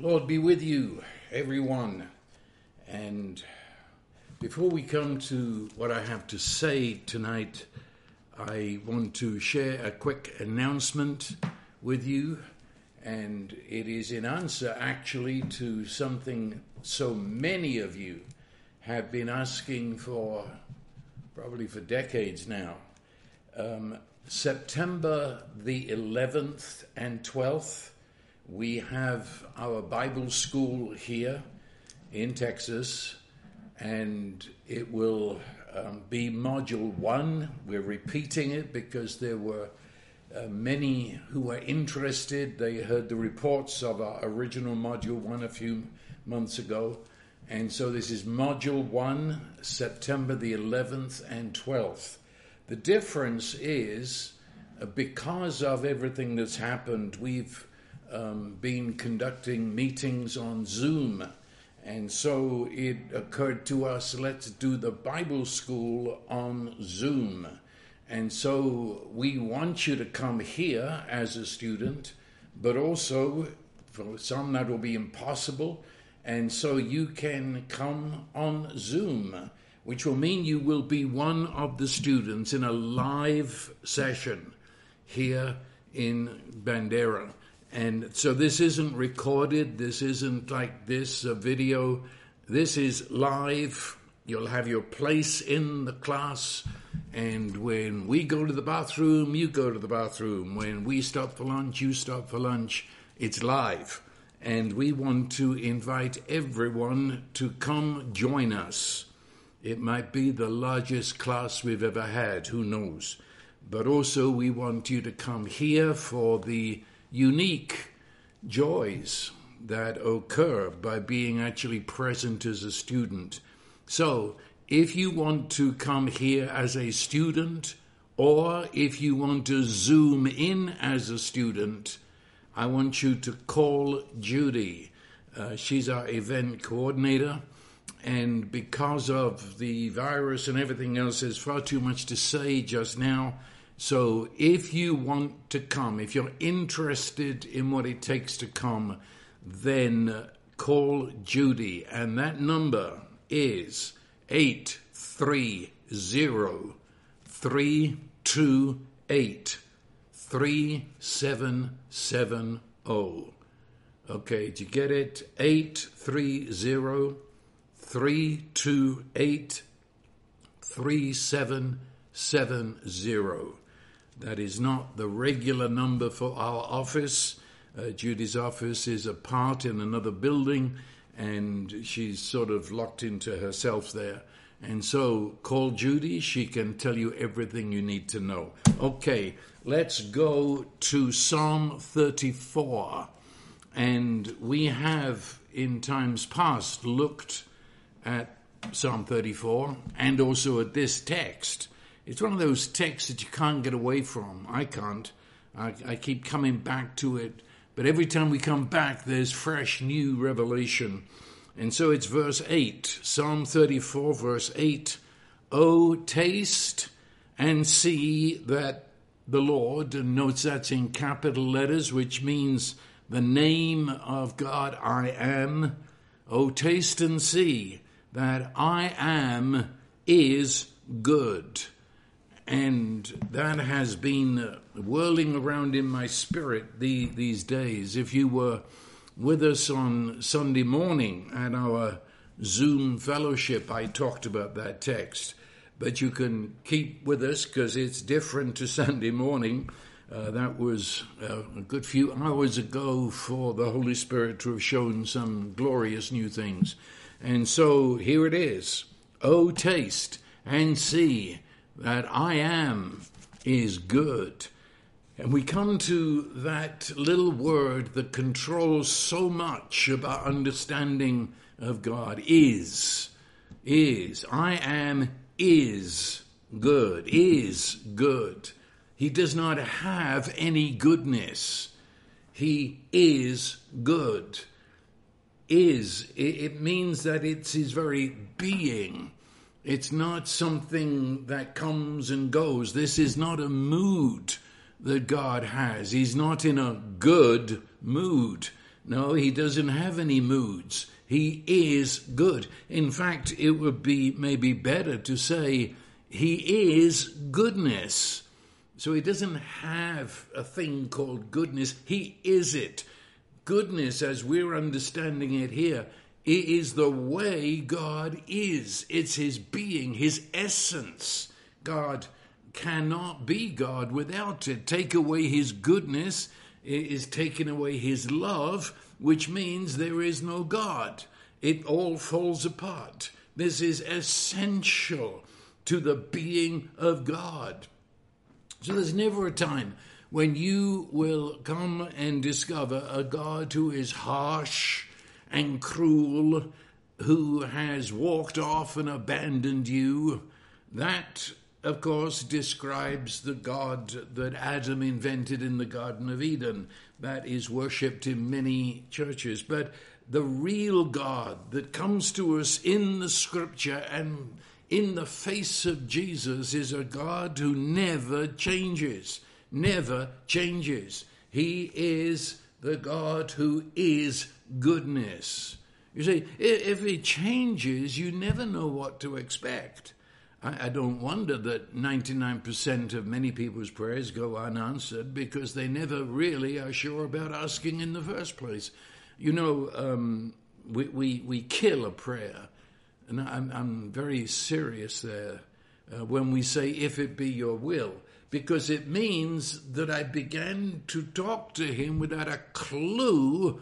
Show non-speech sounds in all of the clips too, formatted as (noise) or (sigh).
Lord be with you, everyone. And before we come to what I have to say tonight, I want to share a quick announcement with you. And it is in answer actually to something so many of you have been asking for probably for decades now. Um, September the 11th and 12th we have our Bible school here in Texas, and it will um, be module one. We're repeating it because there were uh, many who were interested. They heard the reports of our original module one a few months ago. And so this is module one, September the 11th and 12th. The difference is uh, because of everything that's happened, we've um, been conducting meetings on Zoom. And so it occurred to us, let's do the Bible school on Zoom. And so we want you to come here as a student, but also for some that will be impossible. And so you can come on Zoom, which will mean you will be one of the students in a live session here in Bandera. And so this isn't recorded, this isn't like this a video. This is live. You'll have your place in the class. And when we go to the bathroom, you go to the bathroom. When we stop for lunch, you stop for lunch. It's live. And we want to invite everyone to come join us. It might be the largest class we've ever had, who knows? But also, we want you to come here for the unique joys that occur by being actually present as a student. So, if you want to come here as a student, or if you want to zoom in as a student, I want you to call Judy. Uh, she's our event coordinator. And because of the virus and everything else, there's far too much to say just now. So if you want to come, if you're interested in what it takes to come, then uh, call Judy. And that number is 830 328 3770. Okay, did you get it? 830 328 3770. That is not the regular number for our office. Uh, Judy's office is apart in another building, and she's sort of locked into herself there. And so call Judy. She can tell you everything you need to know. Okay, let's go to Psalm 34. And we have in times past looked at Psalm 34 and also at this text. It's one of those texts that you can't get away from. I can't. I, I keep coming back to it. But every time we come back, there's fresh new revelation. And so it's verse 8, Psalm 34, verse 8. Oh, taste and see that the Lord, and notes that's in capital letters, which means the name of God, I am. Oh, taste and see that I am is good. And that has been whirling around in my spirit the, these days. If you were with us on Sunday morning at our Zoom fellowship, I talked about that text. But you can keep with us because it's different to Sunday morning. Uh, that was uh, a good few hours ago for the Holy Spirit to have shown some glorious new things. And so here it is. Oh, taste and see that I am is good. And we come to that little word that controls so much of our understanding of God is. Is. I am is good. Is good. He does not have any goodness. He is good. Is. It means that it's his very being it's not something that comes and goes. This is not a mood that God has. He's not in a good mood. No, he doesn't have any moods. He is good. In fact, it would be maybe better to say he is goodness. So he doesn't have a thing called goodness, he is it. Goodness, as we're understanding it here, it is the way God is. It's his being, his essence. God cannot be God without it. Take away his goodness is taking away his love, which means there is no God. It all falls apart. This is essential to the being of God. So there's never a time when you will come and discover a God who is harsh and cruel, who has walked off and abandoned you. That, of course, describes the God that Adam invented in the Garden of Eden. That is worshipped in many churches. But the real God that comes to us in the scripture and in the face of Jesus is a God who never changes, never changes. He is the God who is goodness. You see, if he changes, you never know what to expect. I, don't wonder that 99% of many people's prayers go unanswered because they never really are sure about asking in the first place. You know, um, we, we, we kill a prayer and I'm, I'm very serious there uh, when we say, if it be your will, because it means that I began to talk to him without a clue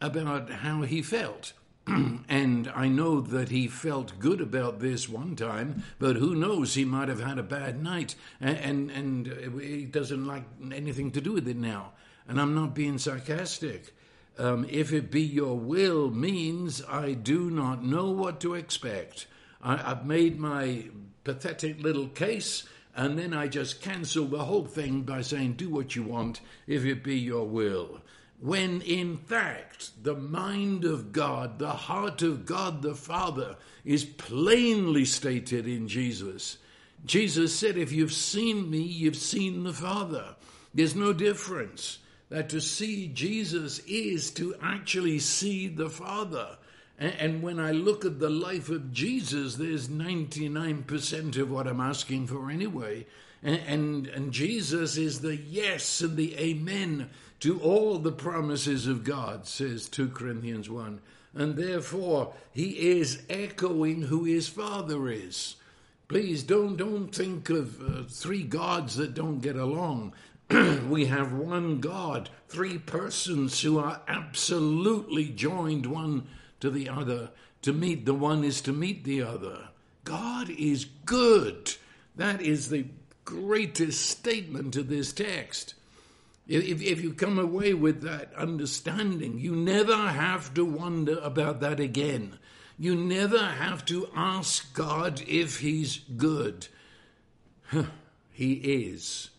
about how he felt. (clears throat) and I know that he felt good about this one time, but who knows? He might have had a bad night, and and, and he doesn't like anything to do with it now. And I'm not being sarcastic um, if it be your will means I do not know what to expect. I, have made my pathetic little case, and then I just cancel the whole thing by saying, Do what you want, if it be your will. When in fact, the mind of God, the heart of God the Father, is plainly stated in Jesus. Jesus said, If you've seen me, you've seen the Father. There's no difference that to see Jesus is to actually see the Father. And when I look at the life of Jesus, there's 99% of what I'm asking for anyway. And, and, and, Jesus is the yes and the amen to all the promises of God, says 2 Corinthians 1. And therefore, he is echoing who his Father is. Please don't, don't think of uh, three gods that don't get along. (clears throat) we have one God, three persons who are absolutely joined one to the other. To meet the one is to meet the other. God is good. That is the greatest statement to this text. If, if you come away with that understanding, you never have to wonder about that again. You never have to ask God if He's good. he is.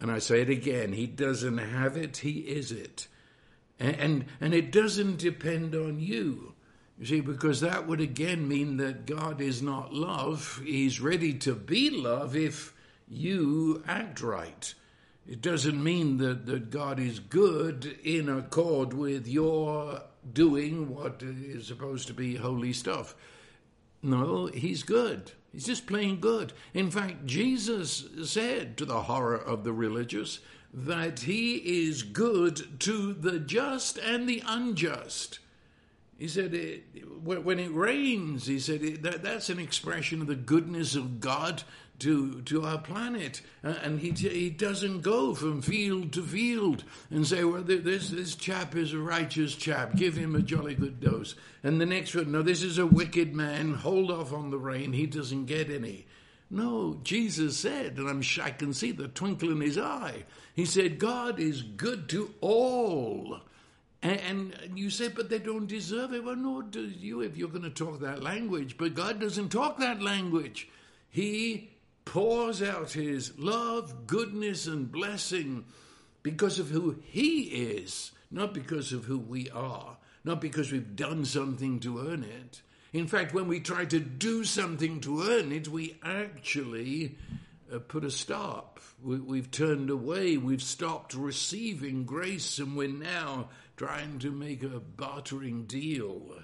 And I say it again, he doesn't have it, he is it. And, and, and it doesn't depend on you. You see, because that would again mean that God is not love. He's ready to be love if you act right. It doesn't mean that, that God is good in accord with your doing what is supposed to be holy stuff. No, He's good. He's just plain good. In fact, Jesus said to the horror of the religious that he is good to the just and the unjust. He said, when it rains, he said, that, that's an expression of the goodness of God to, to our planet. Uh, and he, he doesn't go from field to field and say, well, this, this chap is a righteous chap, give him a jolly good dose. And the next one, no, this is a wicked man, hold off on the rain, he doesn't get any. No, Jesus said, and I'm, I can see the twinkle in his eye. He said, God is good to all. And, you say, but they don't deserve it. Well, no, do you if you're going to talk that language. But God doesn't talk that language. He pours out his love, goodness, and blessing because of who he is, not because of who we are, not because we've done something to earn it. In fact, when we try to do something to earn it, we actually uh, put a stop. We, we've turned away, we've stopped receiving grace, and we're now trying to make a bartering deal.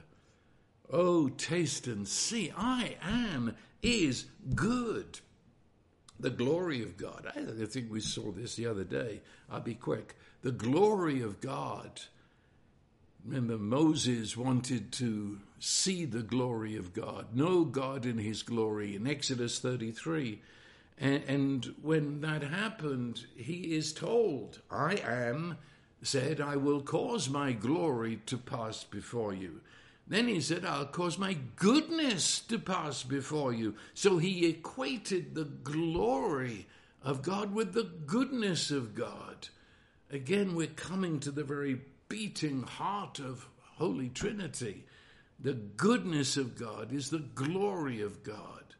Oh, taste and see, I am is good. The glory of God. I think we saw this the other day. I'll be quick. The glory of God. Remember, Moses wanted to see the glory of God, know God in his glory in Exodus 33. And, and when that happened, he is told, I am, said, I will cause my glory to pass before you. Then he said, I'll cause my goodness to pass before you. So he equated the glory of God with the goodness of God. Again, we're coming to the very beating heart of Holy Trinity. The goodness of God is the glory of God.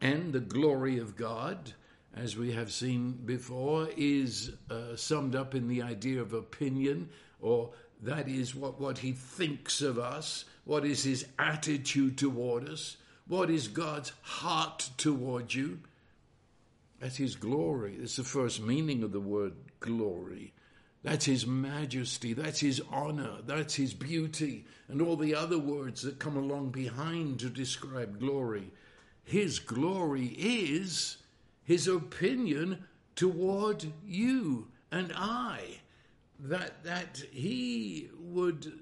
And the glory of God, as we have seen before, is uh, summed up in the idea of opinion or that is what, what he thinks of us. What is his attitude toward us? What is God's heart toward you? That's his glory. It's the first meaning of the word glory. That's his majesty. That's his honor. That's his beauty. And all the other words that come along behind to describe glory. His glory is his opinion toward you and I that that he would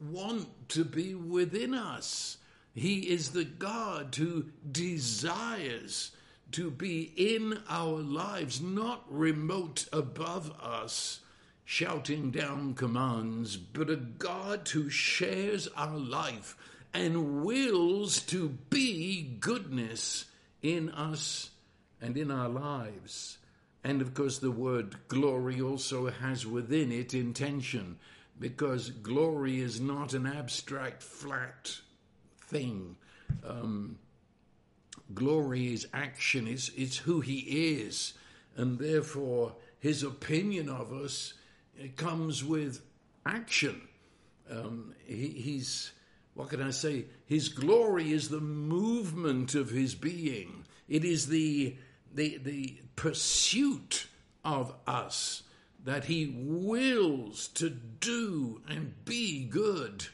want to be within us. He is the God who desires to be in our lives, not remote above us, shouting down commands, but a God who shares our life and wills to be goodness in us and in our lives. And of course, the word glory also has within it intention, because glory is not an abstract, flat thing. Um, glory is action, it's, it's who he is, and therefore his opinion of us comes with action. Um, he, he's, what can I say? His glory is the movement of his being. It is the the, the pursuit of us that he wills to do and be good.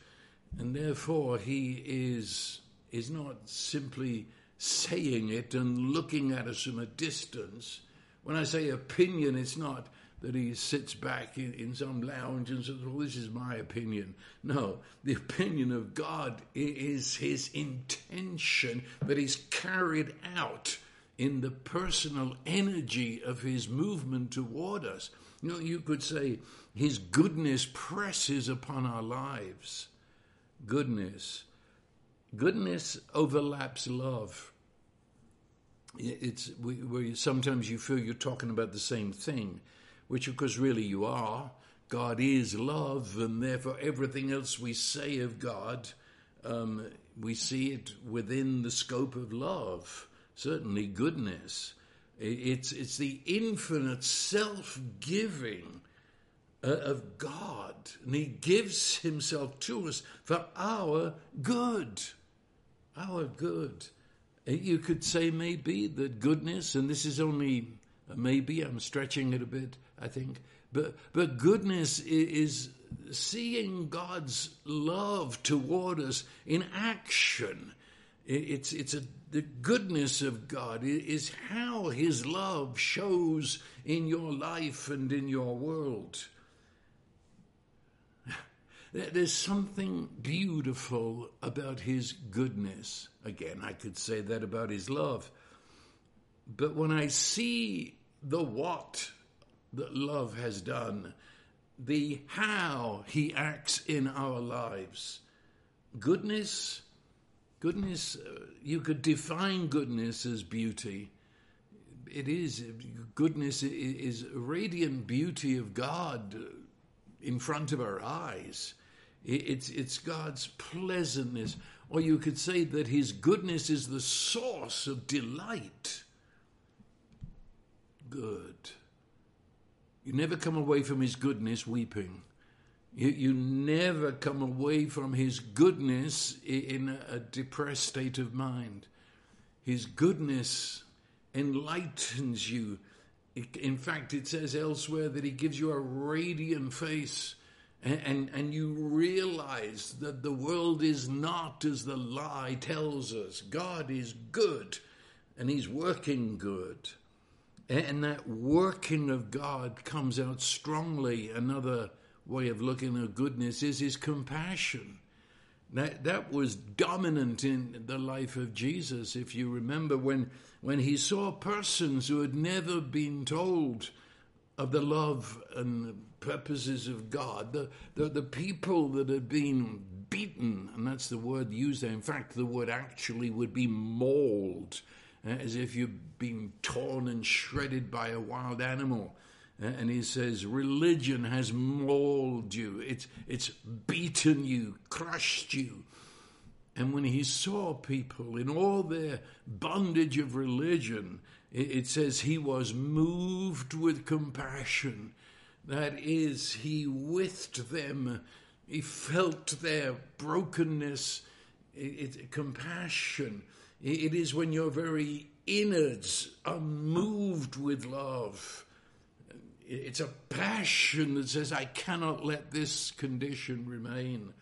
And therefore, he is, is not simply saying it and looking at us from a distance. When I say opinion, it's not that he sits back in, in some lounge and says, Well, this is my opinion. No, the opinion of God is his intention that he's carried out in the personal energy of his movement toward us. You know, you could say his goodness presses upon our lives. Goodness. Goodness overlaps love. It's where sometimes you feel you're talking about the same thing, which of course really you are. God is love, and therefore everything else we say of God, um, we see it within the scope of love certainly goodness. It's, it's the infinite self giving uh, of God. And He gives Himself to us for our good. Our good. Uh, you could say maybe that goodness, and this is only maybe, I'm stretching it a bit, I think, but, but goodness is seeing God's love toward us in action. It's, it's a the goodness of God is how His love shows in your life and in your world. There's something beautiful about His goodness. Again, I could say that about His love. But when I see the what that love has done, the how He acts in our lives, goodness Goodness, uh, you could define goodness as beauty. It is, goodness is radiant beauty of God in front of our eyes. It's, it's God's pleasantness. Or you could say that His goodness is the source of delight. Good. You never come away from His goodness weeping. You, you never come away from His goodness in a depressed state of mind. His goodness enlightens you. In fact, it says elsewhere that He gives you a radiant face And, and, and you realize that the world is not as the lie tells us. God is good and He's working good. And that working of God comes out strongly. Another way of looking at goodness is His compassion. That, that was dominant in the life of Jesus. If you remember when, when he saw persons who had never been told of the love and purposes of God, the, the, the people that had been beaten, and that's the word used there. In fact, the word actually would be mauled, uh, as if you've been torn and shredded by a wild animal. Uh, and he says, religion has mauled you. It's, it's beaten you, crushed you. And when he saw people in all their bondage of religion, it, it says he was moved with compassion. That is, he withed them, he felt their brokenness, it, it, compassion. It, it is when your very innards are moved with love it's a passion that says, I cannot let this condition remain.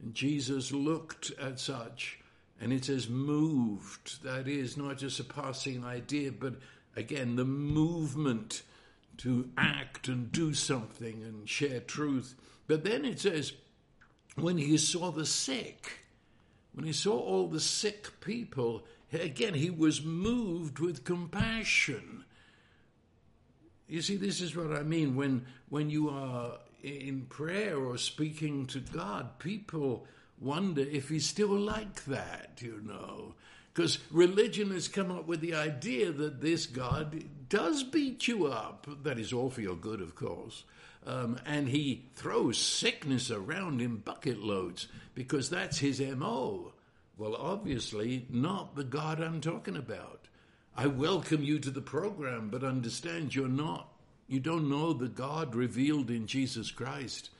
And Jesus looked at such, and it says, moved. That is not just a passing idea, but again, the movement to act and do something and share truth. But then it says, when he saw the sick, when he saw all the sick people, again, he was moved with compassion. You see, this is what I mean. When, when you are in prayer or speaking to God, people wonder if He's still like that, you know. Because religion has come up with the idea that this God does beat you up. That is all for your good, of course. Um, and he throws sickness around in bucket loads because that's his MO. Well, obviously, not the God I'm talking about. I welcome you to the program, but understand you're not. You don't know the God revealed in Jesus Christ.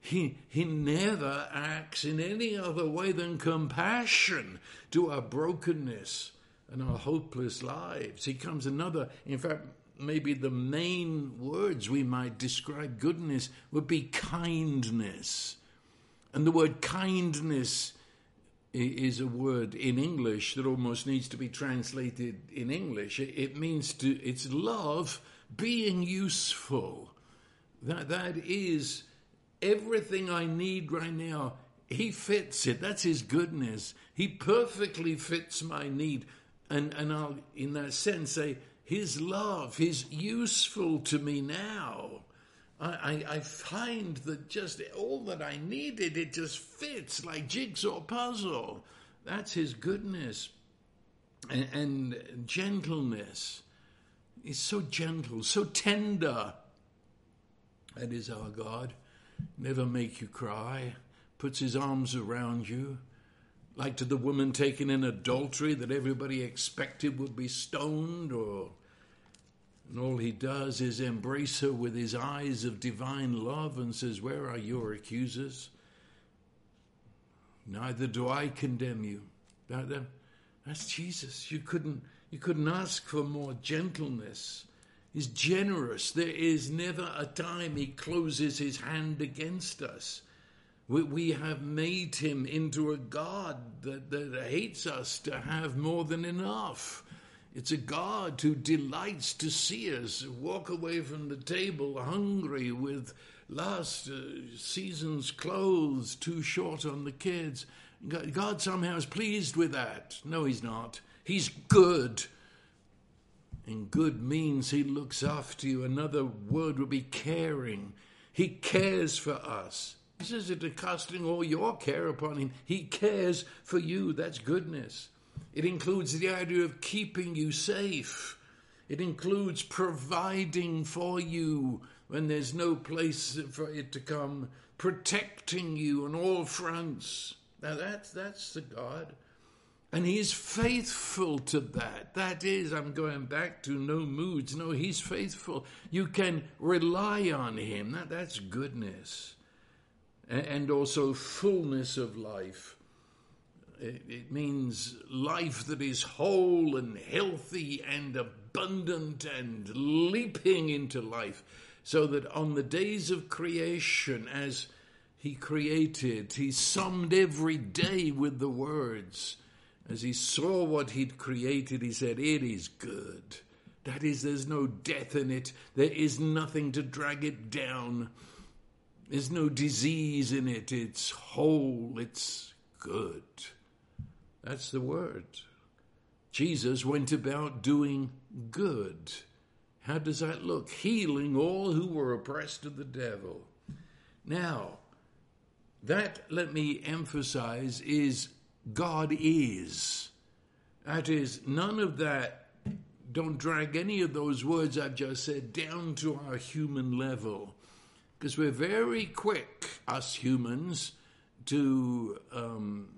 He, he never acts in any other way than compassion to our brokenness and our hopeless lives. He comes another, in fact, maybe the main words we might describe goodness would be kindness. And the word kindness is a word in English that almost needs to be translated in English. It means to, it's love being useful. That, that is everything I need right now. He fits it. That's his goodness. He perfectly fits my need. And, and I'll, in that sense, say, his love is useful to me now. I, I, find that just all that I needed, it just fits like jigsaw puzzle. That's his goodness and, and gentleness. He's so gentle, so tender. That is our God. Never make you cry, puts his arms around you. Like to the woman taken in adultery that everybody expected would be stoned or and all he does is embrace her with his eyes of divine love and says, Where are your accusers? Neither do I condemn you. That, that, that's Jesus. You couldn't, you couldn't ask for more gentleness. He's generous. There is never a time he closes his hand against us. We, we have made him into a God that, that hates us to have more than enough. It's a God who delights to see us walk away from the table hungry with last uh, season's clothes too short on the kids. God somehow is pleased with that. No, He's not. He's good. And good means He looks after you. Another word would be caring. He cares for us. Says it casting all your care upon Him. He cares for you. That's goodness. It includes the idea of keeping you safe. It includes providing for you when there's no place for it to come, protecting you on all fronts. Now that's that's the God. And he's faithful to that. That is, I'm going back to no moods. No, he's faithful. You can rely on him. That, that's goodness. And also fullness of life. It, means life that is whole and healthy and abundant and leaping into life. So that on the days of creation, as he created. He summed every day with the words. As he saw what he'd created, he said, It is good. That is, there's no death in it. There is nothing to drag it down. There's no disease in it. It's whole. It's good. That's the word. Jesus went about doing good. How does that look? Healing all who were oppressed of the devil. Now, that, let me emphasize, is God is. That is, none of that, don't drag any of those words I've just said down to our human level. Because we're very quick, us humans, to um,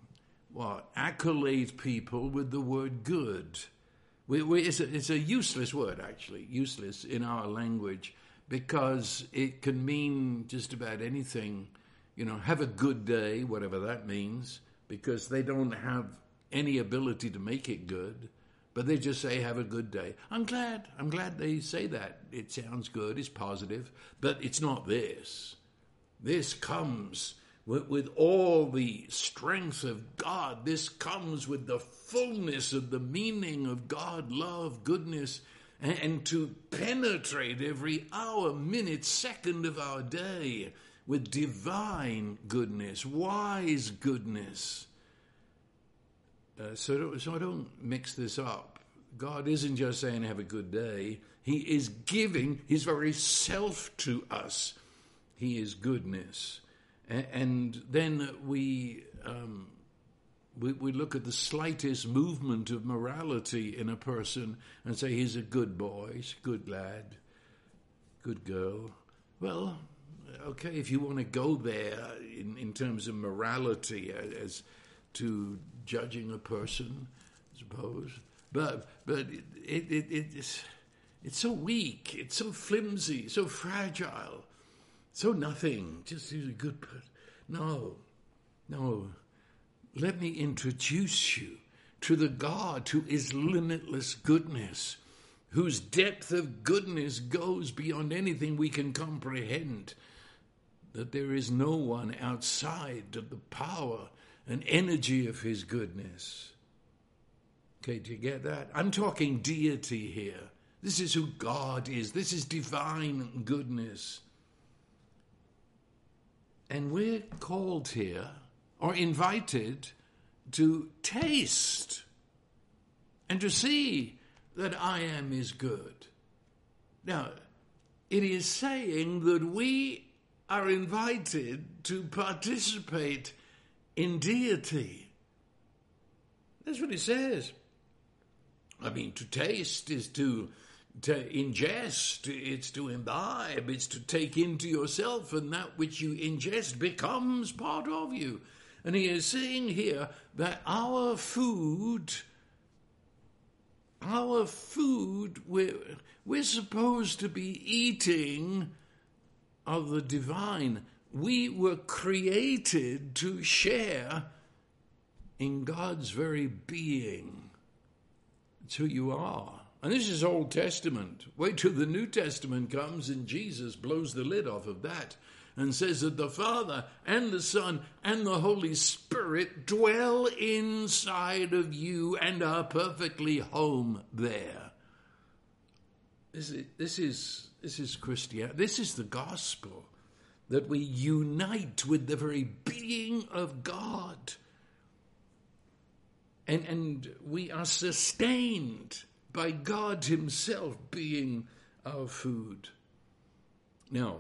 what accolade people with the word good. We, we, it's, a, it's a useless word, actually, useless in our language, because it can mean just about anything you know, have a good day, whatever that means, because they don't have any ability to make it good, but they just say, have a good day. I'm glad. I'm glad they say that. It sounds good, it's positive, but it's not this. This comes with, with all the strength of God. This comes with the fullness of the meaning of God, love, goodness, and, and to penetrate every hour, minute, second of our day with divine goodness, wise goodness. Uh, so, so I don't mix this up. God isn't just saying, have a good day. He is giving his very self to us. He is goodness. And, then we, um, we, we look at the slightest movement of morality in a person and say, he's a good boy, he's a good lad, good girl. Well, okay, if you want to go there in, in terms of morality as to judging a person, I suppose, but but it, it, it, it's it's so weak, it's so flimsy, so fragile, so nothing. Just he's a good person. No, no. Let me introduce you to the God who is limitless goodness, whose depth of goodness goes beyond anything we can comprehend that there is no one outside of the power and energy of his goodness. Okay, do you get that? I'm talking deity here. This is who God is. This is divine goodness. And we're called here or invited to taste and to see that I am is good. Now, it is saying that we are invited to participate in deity. That's what it says. I mean, to taste is to, to ingest, it's to imbibe, it's to take into yourself, and that which you ingest becomes part of you. And he is saying here that our food, our food, we're, we're supposed to be eating of the divine. We were created to share in God's very being. It's who you are. And this is Old Testament. Wait till the New Testament comes and Jesus blows the lid off of that and says that the Father and the Son and the Holy Spirit dwell inside of you and are perfectly home there. This is, this is this is Christianity. This is the gospel that we unite with the very being of God. And, and we are sustained by God Himself being our food. Now,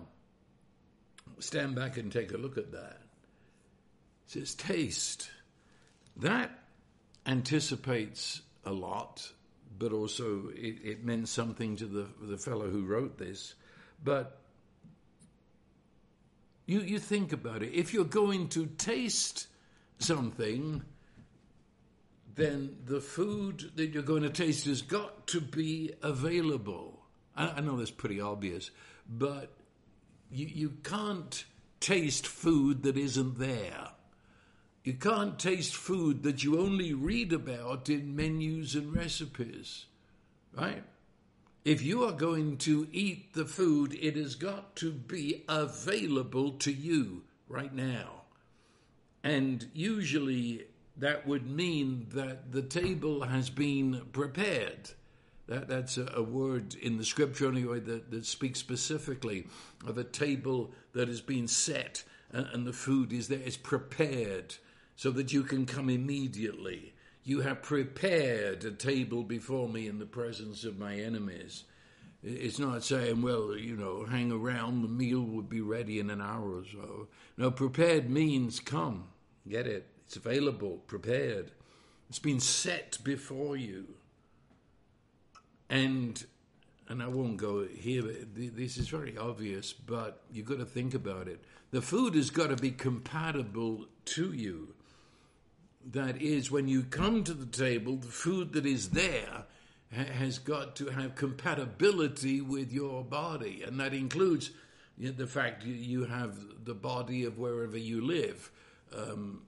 stand back and take a look at that. It says, taste. That anticipates a lot but also it, it meant something to the the fellow who wrote this. But you you think about it. If you're going to taste something, then the food that you're going to taste has got to be available. I, I know that's pretty obvious, but you you can't taste food that isn't there. You can't taste food that you only read about in menus and recipes, right? If you are going to eat the food, it has got to be available to you right now. And usually that would mean that the table has been prepared. That, that's a, a, word in the scripture anyway that, that speaks specifically of a table that has been set and, and the food is there, is prepared so that you can come immediately. You have prepared a table before me in the presence of my enemies. It's not saying, well, you know, hang around, the meal will be ready in an hour or so. No, prepared means come, get it. It's available, prepared. It's been set before you. And and I won't go here. This is very obvious, but you've got to think about it. The food has got to be compatible to you. That is, when you come to the table, the food that is there has got to have compatibility with your body, and that includes the fact you have the body of wherever you live. Um,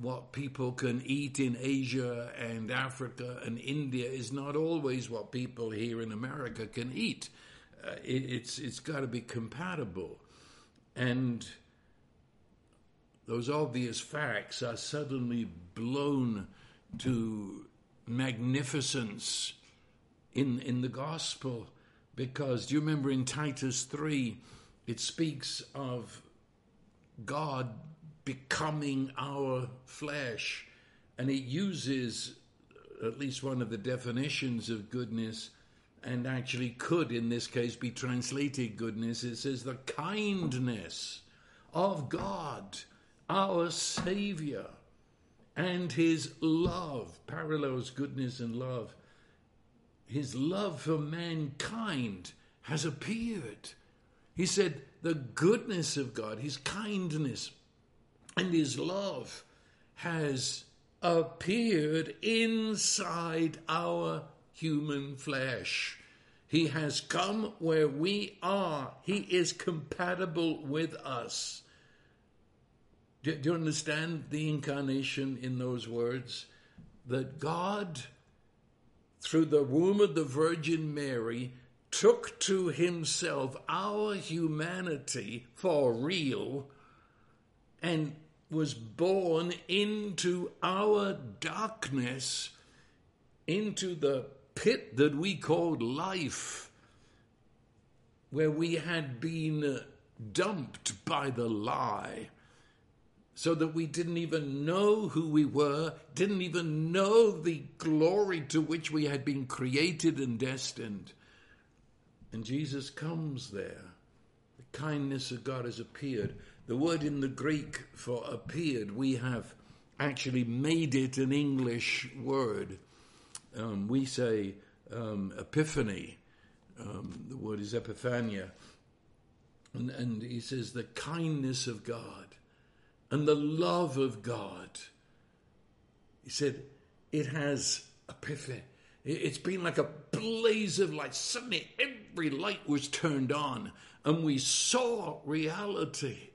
what people can eat in Asia and Africa and India is not always what people here in America can eat. Uh, it, it's it's got to be compatible, and those obvious facts are suddenly blown to magnificence in in the gospel because do you remember in Titus 3 it speaks of God becoming our flesh. And it uses uh, at least one of the definitions of goodness and actually could in this case be translated goodness. It says the kindness of God our savior and his love parallels goodness and love. His love for mankind has appeared. He said, the goodness of God, his kindness, and his love has appeared inside our human flesh. He has come where we are. He is compatible with us. Do, do you understand the incarnation in those words? That God through the womb of the Virgin Mary, took to himself our humanity for real and was born into our darkness, into the pit that we called life, where we had been dumped by the lie so that we didn't even know who we were, didn't even know the glory to which we had been created and destined. And Jesus comes there. The kindness of God has appeared. The word in the Greek for appeared, we have actually made it an English word. Um, we say um, epiphany. Um, the word is epiphania. And, and he says the kindness of God and the love of God. He said, it has epiphany. It's been like a blaze of light. Suddenly, every light was turned on, and we saw reality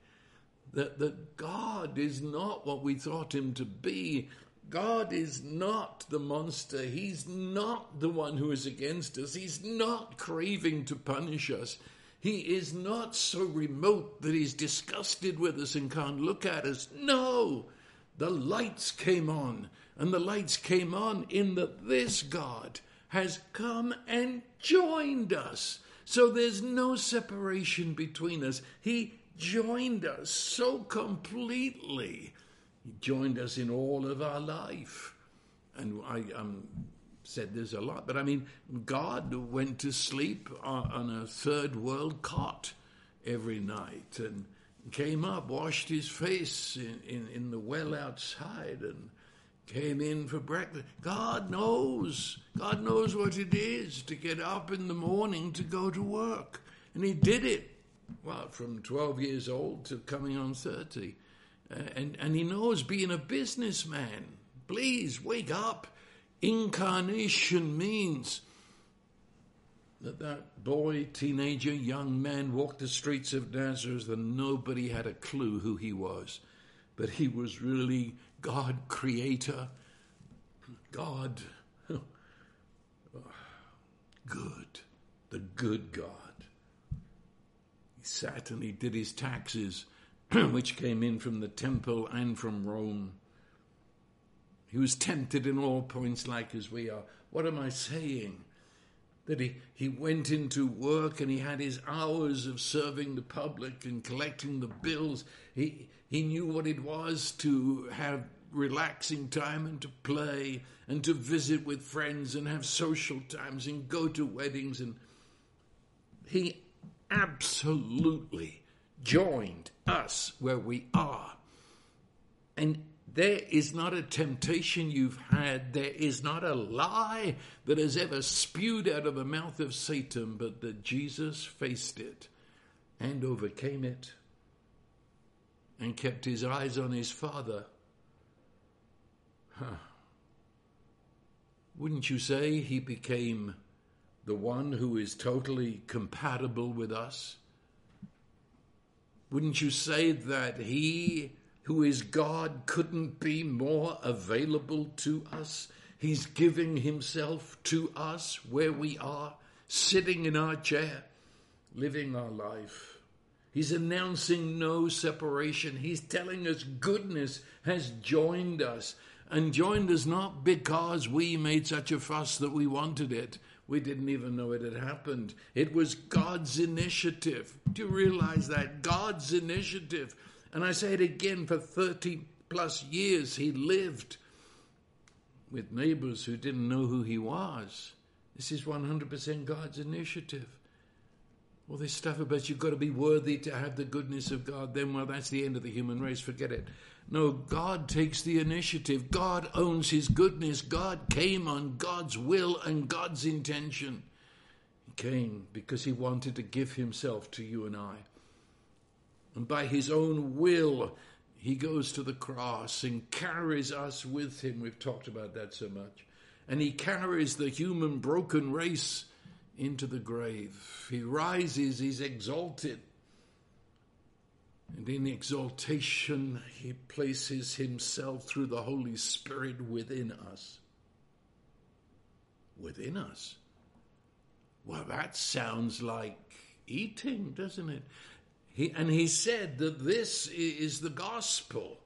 that, that God is not what we thought him to be. God is not the monster. He's not the one who is against us. He's not craving to punish us. He is not so remote that he's disgusted with us and can't look at us. No! The lights came on, and the lights came on in that this God has come and joined us. So there's no separation between us. He joined us so completely. He joined us in all of our life. And I, am said this a lot, but I mean, God went to sleep on a third world cot every night and came up, washed his face in, in, in the well outside, and came in for breakfast. God knows. God knows what it is to get up in the morning to go to work. And he did it, well, from 12 years old to coming on 30. Uh, and, and he knows being a businessman. Please wake up. Incarnation means that that boy, teenager, young man walked the streets of Nazareth and nobody had a clue who he was. But he was really God creator, God (laughs) good, the good God. He sat and he did his taxes (clears throat) which came in from the temple and from Rome. He was tempted in all points like as we are. What am I saying? That he, he went into work and he had his hours of serving the public and collecting the bills. He, he knew what it was to have relaxing time and to play and to visit with friends and have social times and go to weddings. And he absolutely joined us where we are. And there is not a temptation you've had, there is not a lie that has ever spewed out of the mouth of Satan, but that Jesus faced it and overcame it and kept his eyes on his Father. Huh. Wouldn't you say he became the one who is totally compatible with us? Wouldn't you say that He who is God couldn't be more available to us? He's giving Himself to us where we are, sitting in our chair, living our life. He's announcing no separation. He's telling us goodness has joined us and joined us not because we made such a fuss that we wanted it, we didn't even know it had happened. It was God's initiative. Do you realize that? God's initiative. And I say it again for 30 plus years, he lived with neighbors who didn't know who he was. This is 100% God's initiative. All this stuff about you've got to be worthy to have the goodness of God, then, well, that's the end of the human race. Forget it. No, God takes the initiative. God owns His goodness. God came on God's will and God's intention. He came because He wanted to give Himself to you and I. And by His own will, He goes to the cross and carries us with Him. We've talked about that so much. And He carries the human broken race into the grave. He rises, He's exalted and in exaltation, he places himself through the Holy Spirit within us. Within us. Well, that sounds like eating, doesn't it? He, and he said that this is the gospel.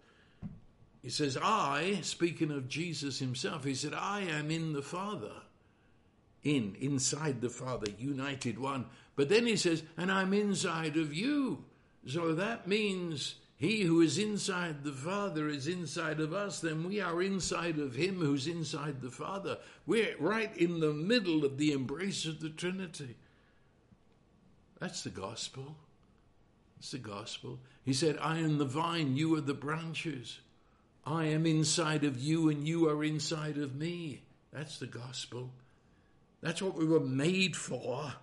He says, I, speaking of Jesus himself, he said, I am in the Father. In, inside the Father, united one. But then he says, and I'm inside of you. So that means he who is inside the Father is inside of us, then we are inside of him who's inside the Father. We're right in the middle of the embrace of the Trinity. That's the gospel. It's the gospel. He said, I am the vine, you are the branches. I am inside of you, and you are inside of me. That's the gospel. That's what we were made for.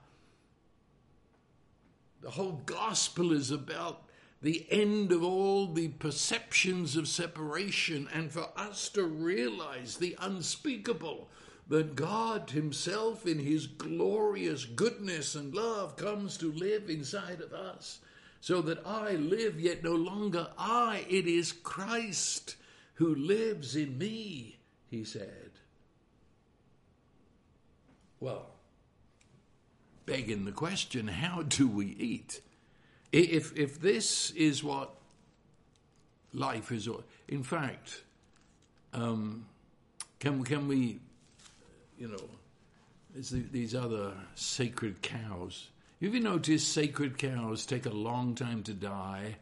The whole gospel is about the end of all the perceptions of separation and for us to realize the unspeakable that God Himself, in His glorious goodness and love, comes to live inside of us, so that I live, yet no longer I, it is Christ who lives in me, He said. Well, begging the question how do we eat? If, if this is what life is, in fact, um, can, can we, you know, there's these other sacred cows. Have you noticed sacred cows take a long time to die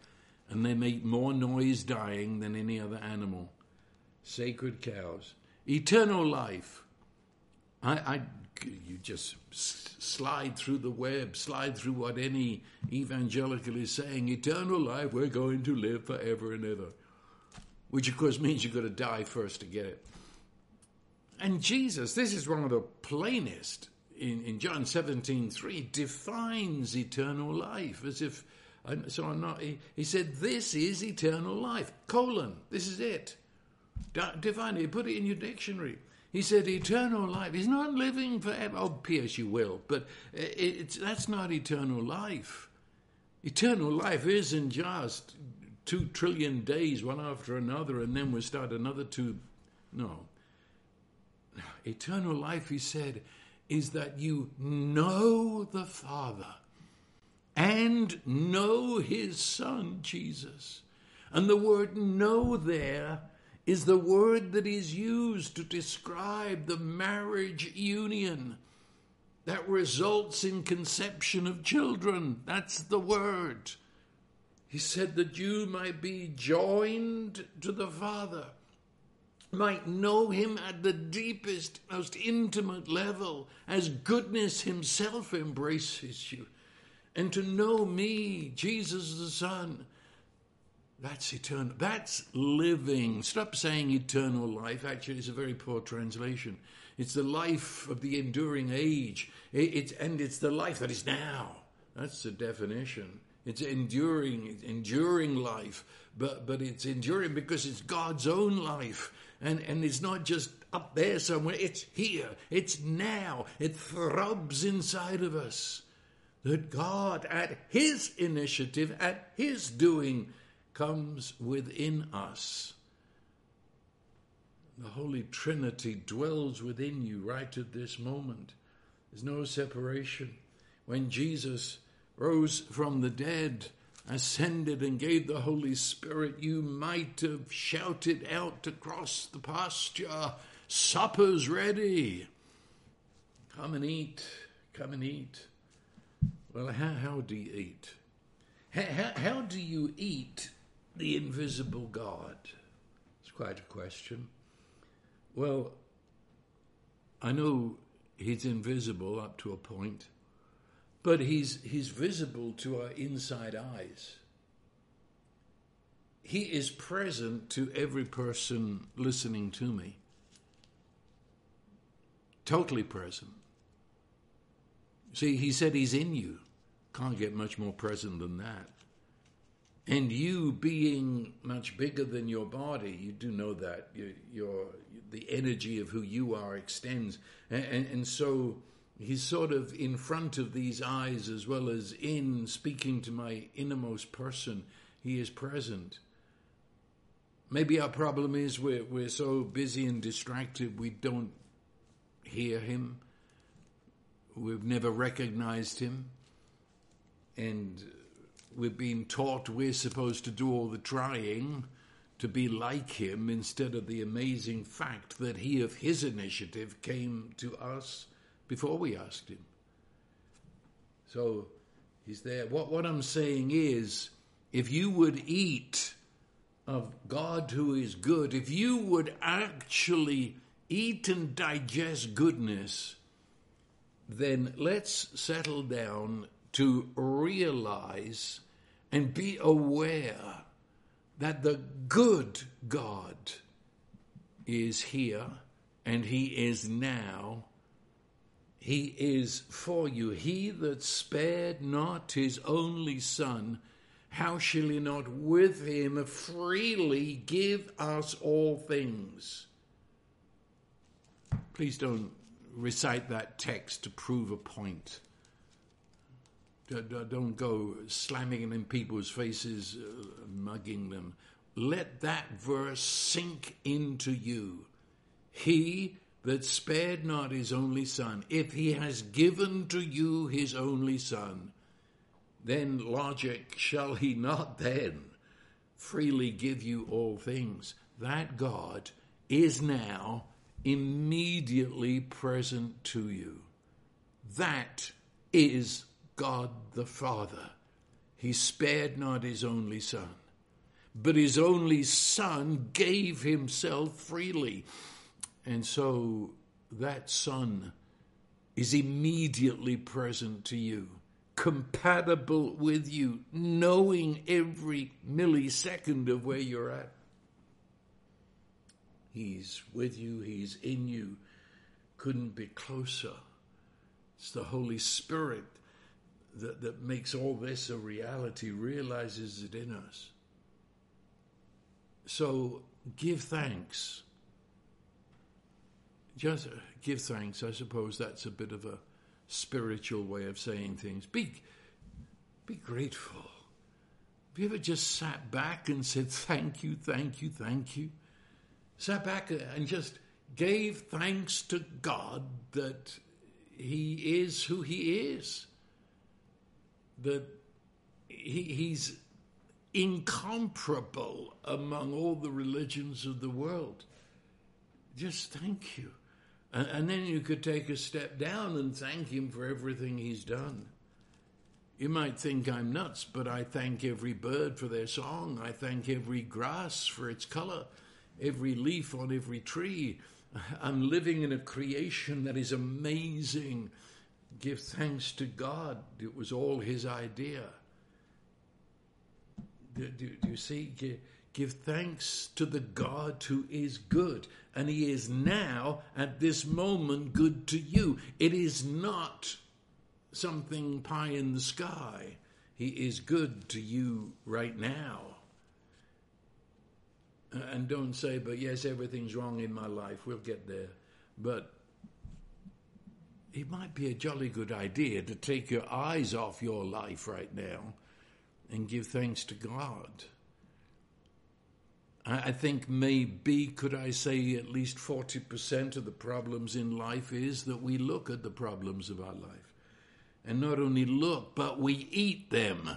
and they make more noise dying than any other animal? Sacred cows. Eternal life. I, I you just slide through the web, slide through what any evangelical is saying. Eternal life, we're going to live forever and ever. Which, of course, means you've got to die first to get it. And Jesus, this is one of the plainest in, in John 17 3, defines eternal life as if. So I'm not. He, he said, "This is eternal life." Colon. This is it. Define it. Put it in your dictionary. He said, eternal life is not living forever. Oh, P.S., you will, but it's, that's not eternal life. Eternal life isn't just two trillion days, one after another, and then we start another two. No. Eternal life, he said, is that you know the Father and know his son, Jesus. And the word know there is the word that is used to describe the marriage union that results in conception of children. That's the word. He said that you might be joined to the Father, might know Him at the deepest, most intimate level, as goodness Himself embraces you. And to know me, Jesus the Son, that's eternal. That's living. Stop saying eternal life. Actually, it's a very poor translation. It's the life of the enduring age. It, and it's the life that is now. That's the definition. It's enduring, enduring life, but, but it's enduring because it's God's own life. And, and it's not just up there somewhere, it's here, it's now, it throbs inside of us. That God, at His initiative, at His doing, comes within us. The Holy Trinity dwells within you right at this moment. There's no separation. When Jesus rose from the dead, ascended, and gave the Holy Spirit, you might have shouted out across the pasture, Supper's ready. Come and eat. Come and eat. Well, how, how do you eat? How, how do you eat the invisible God? It's quite a question. Well, I know he's invisible up to a point, but he's, he's visible to our inside eyes. He is present to every person listening to me. Totally present. See, he said he's in you. Can't get much more present than that. And you being much bigger than your body, you do know that. You, your, the energy of who you are extends. And, and, and so he's sort of in front of these eyes as well as in speaking to my innermost person. He is present. Maybe our problem is we're, we're so busy and distracted we don't hear him. We've never recognized him. And we've been taught we're supposed to do all the trying to be like him instead of the amazing fact that he, of his initiative, came to us before we asked him. So he's there. What, what I'm saying is, if you would eat of God who is good, if you would actually eat and digest goodness, then let's settle down to realize and be aware that the good God is here and He is now. He is for you. He that spared not His only Son, how shall He not with Him freely give us all things? Please don't recite that text to prove a point. Don't go slamming it in people's faces, uh, mugging them. Let that verse sink into you. He that spared not his only son, if he has given to you his only son, then logic, shall he not then freely give you all things? That God is now immediately present to you. That is God the Father. He spared not his only Son, but his only Son gave himself freely. And so that Son is immediately present to you, compatible with you, knowing every millisecond of where you're at. He's with you, He's in you. Couldn't be closer. It's the Holy Spirit that, that makes all this a reality, realizes it in us. So give thanks. Just uh, give thanks. I suppose that's a bit of a spiritual way of saying things. Be, be grateful. Have you ever just sat back and said, Thank you, thank you, thank you? Sat back and just gave thanks to God that He is who He is that he, he's incomparable among all the religions of the world. Just thank you. And, and then you could take a step down and thank him for everything he's done. You might think I'm nuts, but I thank every bird for their song. I thank every grass for its color, every leaf on every tree. I'm living in a creation that is amazing. Give thanks to God. It was all His idea. Do, do, do you see? Give, give thanks to the God who is good. And He is now, at this moment, good to you. It is not something pie in the sky. He is good to you right now. Uh, and don't say, but yes, everything's wrong in my life. We'll get there. But it might be a jolly good idea to take your eyes off your life right now and give thanks to God. I think maybe, could I say, at least 40% of the problems in life is that we look at the problems of our life. And not only look, but we eat them.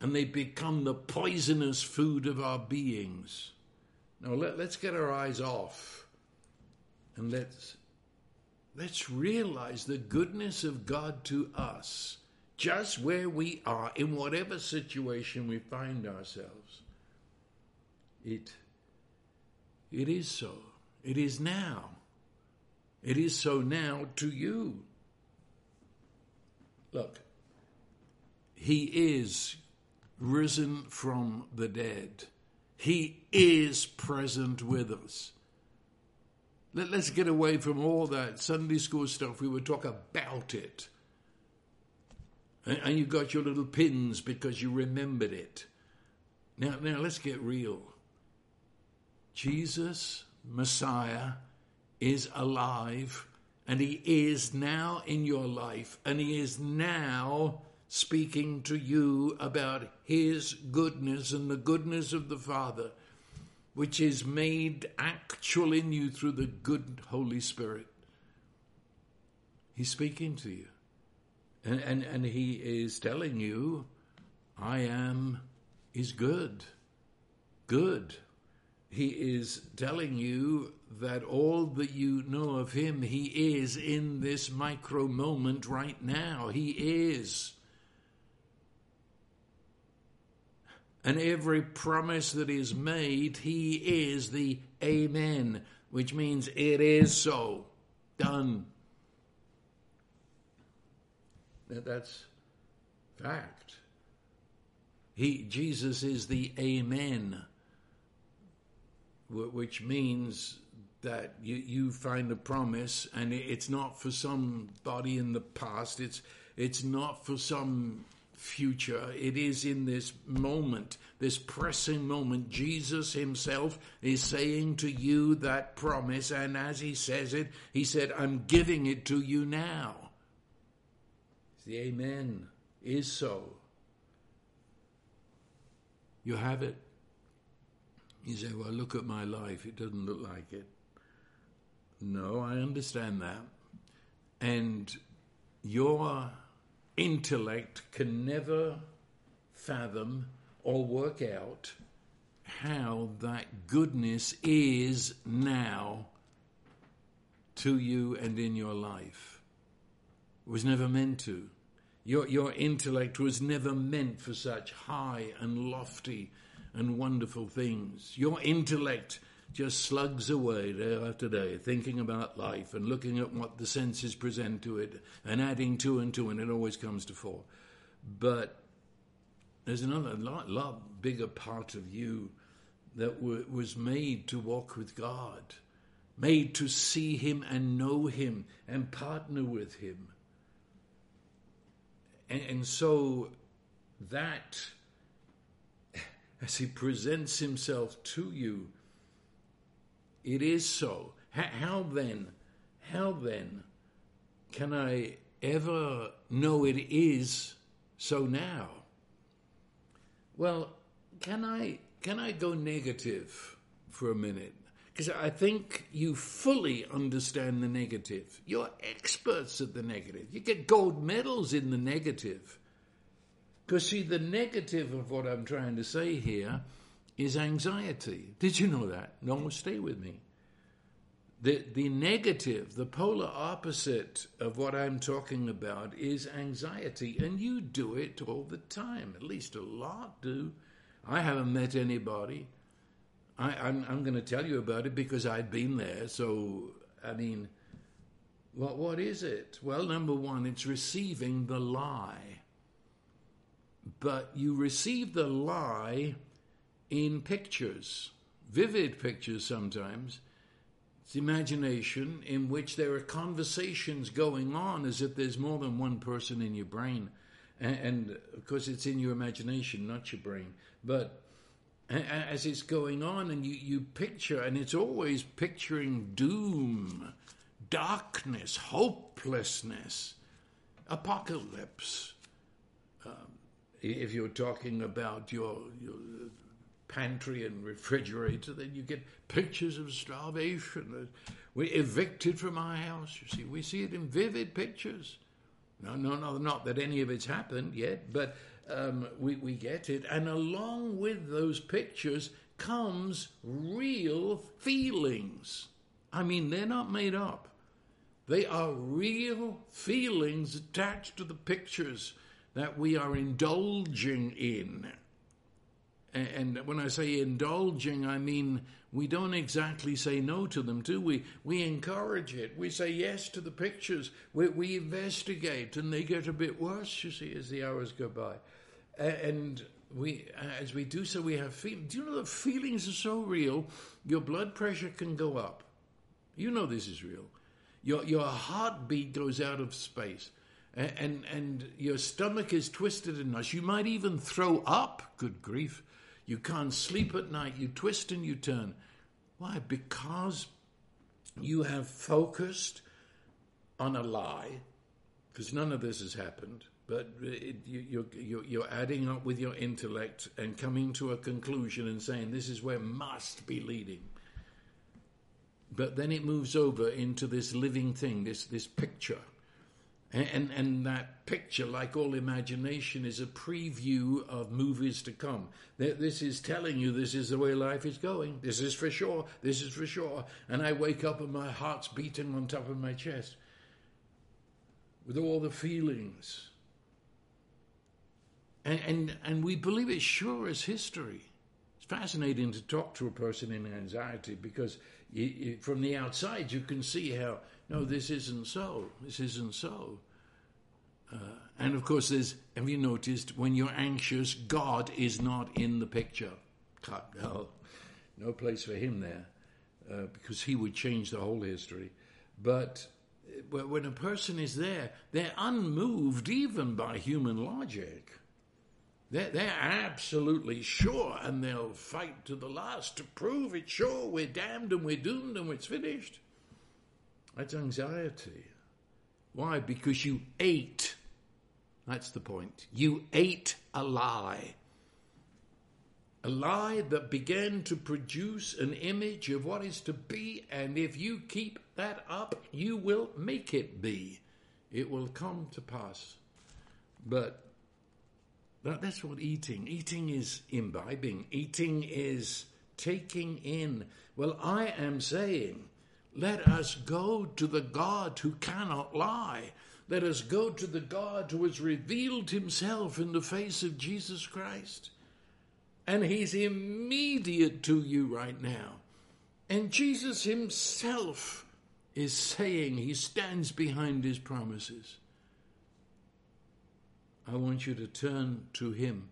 And they become the poisonous food of our beings. Now let, us get our eyes off and let's let's realize the goodness of God to us just where we are, in whatever situation we find ourselves. It, it is so. It is now. It is so now to you. Look, he is risen from the dead. He is present with us. Let, us get away from all that Sunday school stuff. We would talk about it and you got your little pins because you remembered it. Now, now let's get real. Jesus, Messiah, is alive, and he is now in your life, and he is now speaking to you about his goodness and the goodness of the Father, which is made actual in you through the good Holy Spirit. He's speaking to you. And, and, and he is telling you, I am is good. Good. He is telling you that all that you know of him, he is in this micro moment right now. He is. And every promise that is made, he is the Amen, which means it is so. Done. That's fact. He, Jesus is the Amen, which means that you, you find a promise and it's not for somebody in the past, it's, it's not for some future. It is in this moment, this pressing moment. Jesus himself is saying to you that promise, and as he says it, he said, I'm giving it to you now. The Amen is so. You have it. You say, Well, look at my life. It doesn't look like it. No, I understand that. And your intellect can never fathom or work out how that goodness is now to you and in your life. It was never meant to. Your, your intellect was never meant for such high and lofty and wonderful things. Your intellect just slugs away day after day, thinking about life and looking at what the senses present to it and adding two and two, and it always comes to four. But there's another lot, lot bigger part of you that w- was made to walk with God, made to see Him and know Him and partner with Him. And, and so that, as he presents himself to you, it is so. How, then, how then can I ever know it is so now? Well, can I can I go negative for a minute? Because I think you fully understand the negative. You're experts at the negative. You get gold medals in the negative. Because, see, the negative of what I'm trying to say here is anxiety. Did you know that? No, stay with me. The, the negative, the polar opposite of what I'm talking about is anxiety, and you do it all the time. At least a lot do. I haven't met anybody. I, I'm, I'm going to tell you about it because I've been there. So, I mean, what, what is it? Well, number one, it's receiving the lie but you receive the lie in pictures, vivid pictures sometimes. It's imagination in which there are conversations going on as if there's more than one person in your brain. And, and of course, it's in your imagination, not your brain. But as it's going on, and you, you picture, and it's always picturing doom, darkness, hopelessness, apocalypse. Um, if you're talking about your, your pantry and refrigerator, then you get pictures of starvation. We're evicted from our house. You see, we see it in vivid pictures. No, no, no, not that any of it's happened yet, but um, we, we get it. And along with those pictures comes real feelings. I mean, they're not made up. They are real feelings attached to the pictures that we are indulging in. And when I say indulging, I mean we don't exactly say no to them, do we? We encourage it. We say yes to the pictures. We, we investigate, and they get a bit worse, you see, as the hours go by. And we, as we do so, we have feelings. Do you know the feelings are so real? Your blood pressure can go up. You know this is real. Your your heartbeat goes out of space and, and your stomach is twisted in knots. You might even throw up. Good grief. You can't sleep at night. You twist and you turn. Why? Because you have focused on a lie, because none of this has happened, but it, you, you're, you're adding up with your intellect and coming to a conclusion and saying this is where must be leading. But then it moves over into this living thing, this, this picture and, and that picture, like all imagination, is a preview of movies to come. This is telling you this is the way life is going. This is for sure. This is for sure. And I wake up and my heart's beating on top of my chest with all the feelings. And, and, and we believe it sure as history. It's fascinating to talk to a person in anxiety because you, you, from the outside you can see how no, this isn't so. This isn't so. Uh, and of course, there's, have you noticed, when you're anxious, God is not in the picture. No, no place for him there, uh, because he would change the whole history. But uh, when a person is there, they're unmoved even by human logic. They're, they're absolutely sure, and they'll fight to the last to prove it. Sure, we're damned and we're doomed and it's finished. That's anxiety. Why? Because you ate. That's the point. You ate a lie. A lie that began to produce an image of what is to be, and if you keep that up, you will make it be. It will come to pass. But that, that's what eating. Eating is imbibing. Eating is taking in. Well, I am saying let us go to the God who cannot lie. Let us go to the God who has revealed himself in the face of Jesus Christ. And he's immediate to you right now. And Jesus himself is saying he stands behind his promises. I want you to turn to him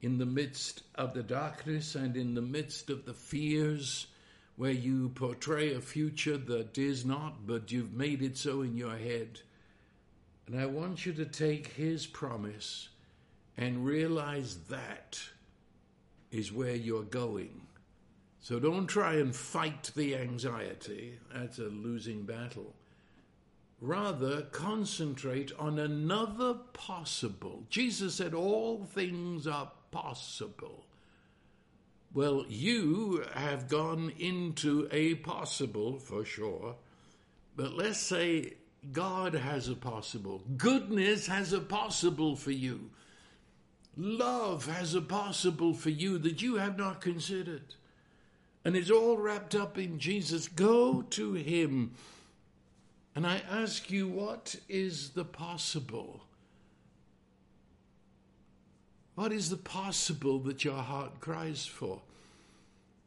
in the midst of the darkness and in the midst of the fears where you portray a future that is not, but you've made it so in your head. And I want you to take his promise and realize that is where you're going. So don't try and fight the anxiety. That's a losing battle. Rather, concentrate on another possible. Jesus said, All things are possible. Well, you have gone into a possible, for sure, but let's say God has a possible. Goodness has a possible for you. love has a possible for you that you have not considered. And it's all wrapped up in Jesus. Go to Him. And I ask you, what is the possible? What is the possible that your heart cries for?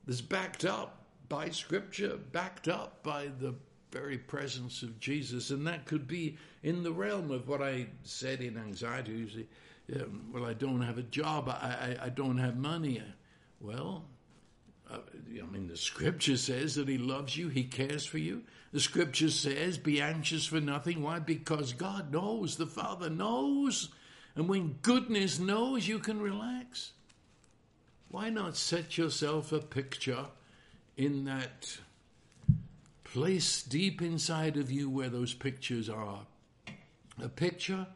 That's backed up by Scripture, backed up by the very presence of Jesus. And that could be in the realm of what I said in anxiety. Um, well, I don't have a job, I, I, I don't have money. Well, uh, I mean, the scripture says that he loves you, he cares for you. The scripture says, be anxious for nothing. Why? Because God knows, the Father knows. And when goodness knows, you can relax. Why not set yourself a picture in that place deep inside of you where those pictures are? A picture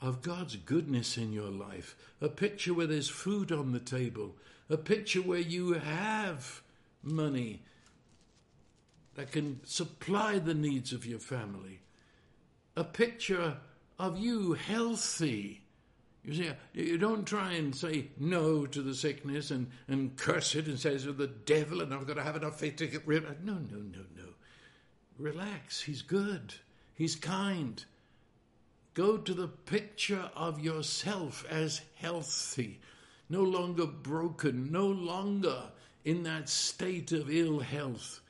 of God's goodness in your life, a picture where there's food on the table, a picture where you have money that can supply the needs of your family, a picture of you healthy. You see, you don't try and say no to the sickness and, and curse it and say it's the devil and I've got to have enough faith to get rid of it. No, no, no, no. Relax. He's good. He's kind. Go to the picture of yourself as healthy, no longer broken, no longer in that state of ill health.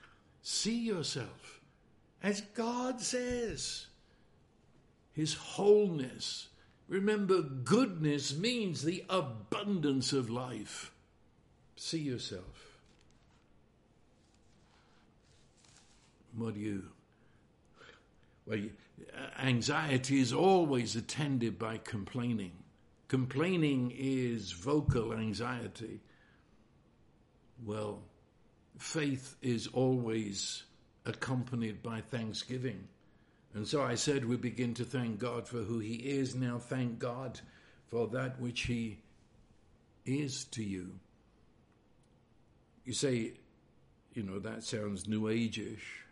See yourself as God says. His wholeness. Remember, goodness means the abundance of life. See yourself. What do you? Well, uh, anxiety is always attended by complaining. Complaining is vocal anxiety. Well, faith is always accompanied by thanksgiving. And so I said we begin to thank God for who He is. Now thank God for that which He is to you. You say, you know, that sounds New Age-ish.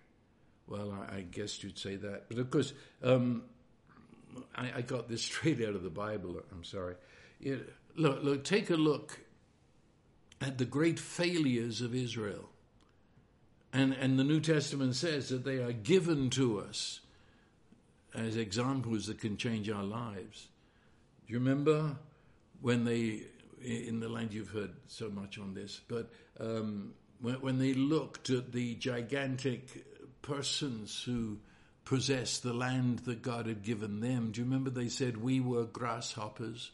Well, I, I guess you'd say that. But of course, um, I, I, got this (laughs) straight out of the Bible. I'm sorry. It, look, look, take a look at the great failures of Israel. And, and the New Testament says that they are given to us as examples that can change our lives. Do you remember when they, in the land you've heard so much on this, but um, when, when they looked at the gigantic persons who possessed the land that God had given them. Do you remember they said we were grasshoppers?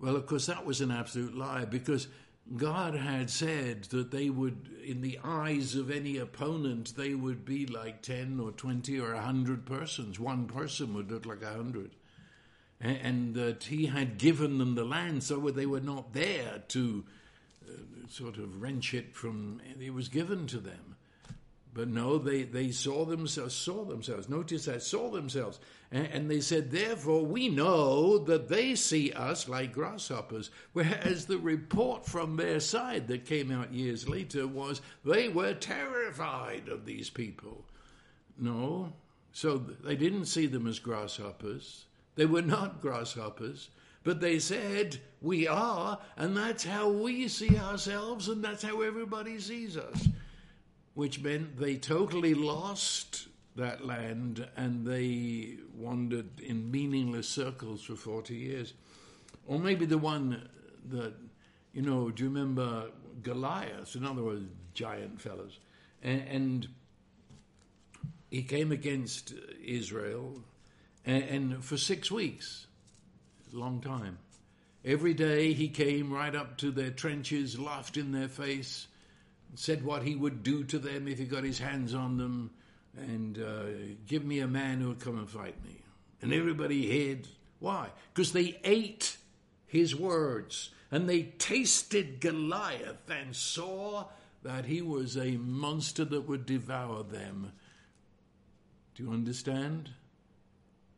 Well, of course, that was an absolute lie because God had said that they would, in the eyes of any opponent, they would be like 10 or 20 or 100 persons. One person would look like 100. And that he had given them the land so they were not there to uh, sort of wrench it from, it was given to them. But no, they, they saw themselves, saw themselves. Notice that, saw themselves. And, and, they said, therefore, we know that they see us like grasshoppers. Whereas the report from their side that came out years later was they were terrified of these people. No, so they didn't see them as grasshoppers. They were not grasshoppers. But they said, we are, and that's how we see ourselves, and that's how everybody sees us which meant they totally lost that land and they wandered in meaningless circles for 40 years. Or maybe the one that, you know, do you remember Goliath? In other words, giant fellows. And, and he came against Israel, and, and for six weeks, long time. Every day he came right up to their trenches, laughed in their face, said what he would do to them if he got his hands on them, and uh, give me a man who would come and fight me. And everybody hid. Why? Because they ate his words and they tasted Goliath and saw that he was a monster that would devour them. Do you understand?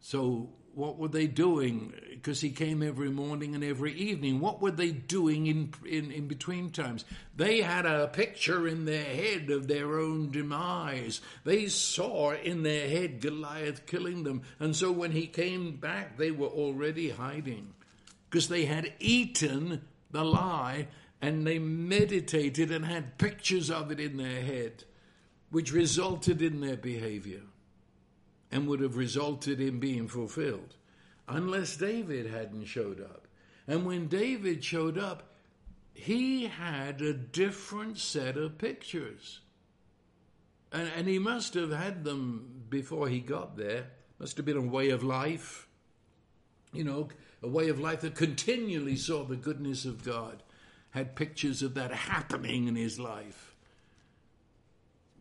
So what were they doing? Because he came every morning and every evening. What were they doing in, in, in between times? They had a picture in their head of their own demise. They saw in their head Goliath killing them. And so when he came back, they were already hiding. because they had eaten the lie and they meditated and had pictures of it in their head, which resulted in their behavior and would have resulted in being fulfilled unless David hadn't showed up. And when David showed up, he had a different set of pictures. And, and he must have had them before he got there. Must have been a way of life, you know, a way of life that continually saw the goodness of God, had pictures of that happening in his life.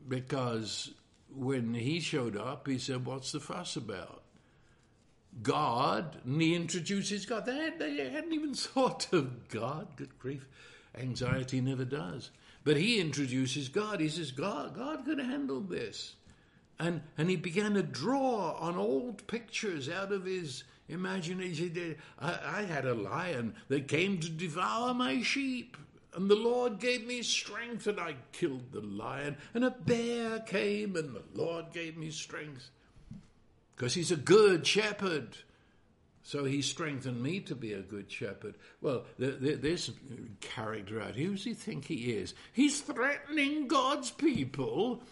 Because when he showed up, he said, What's the fuss about? God, and he introduces God. They, had, they hadn't even (laughs) thought of God. Good grief. Anxiety never does. But he introduces God. He says, God, God could handle this. And, and he began to draw on old pictures out of his imagination. I, I had a lion that came to devour my sheep. And the Lord gave me strength, and I killed the lion. And a bear came, and the Lord gave me strength. Because he's a good shepherd. So he strengthened me to be a good shepherd. Well, this character out here, who does he think he is? He's threatening God's people.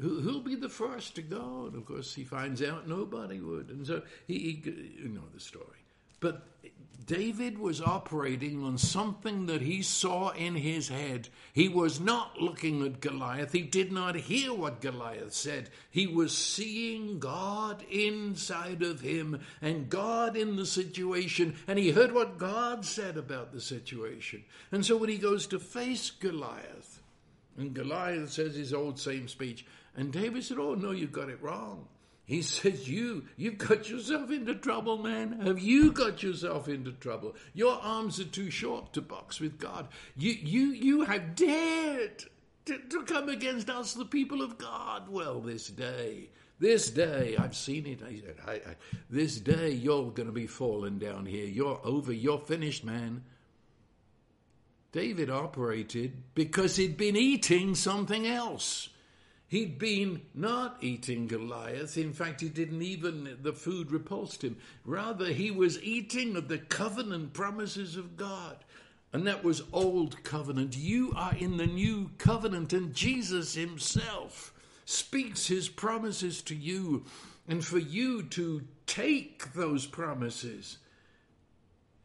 Who'll be the first to go? And of course, he finds out nobody would. And so he, he you know the story. But David was operating on something that he saw in his head. He was not looking at Goliath. He did not hear what Goliath said. He was seeing God inside of him and God in the situation. And he heard what God said about the situation. And so when he goes to face Goliath, and Goliath says his old same speech, and David said, Oh, no, you got it wrong. He says, You, you've got yourself into trouble, man. Have you got yourself into trouble? Your arms are too short to box with God. You, you, you have dared to, to come against us, the people of God. Well, this day, this day, I've seen it. I said, I, I, This day, you're going to be falling down here. You're over. You're finished, man. David operated because he'd been eating something else. He'd been not eating Goliath. In fact, he didn't even, the food repulsed him. Rather, he was eating of the covenant promises of God. And that was old covenant. You are in the new covenant, and Jesus himself speaks his promises to you. And for you to take those promises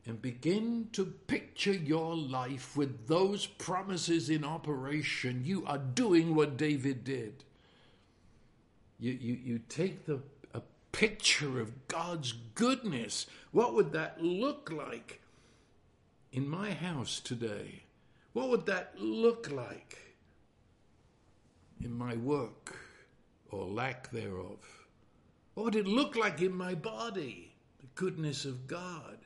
and begin to picture your life with those promises in operation, you are doing what David did. You, you, you take the, a picture of God's goodness. What would that look like in my house today? What would that look like in my work or lack thereof? What would it look like in my body? The goodness of God.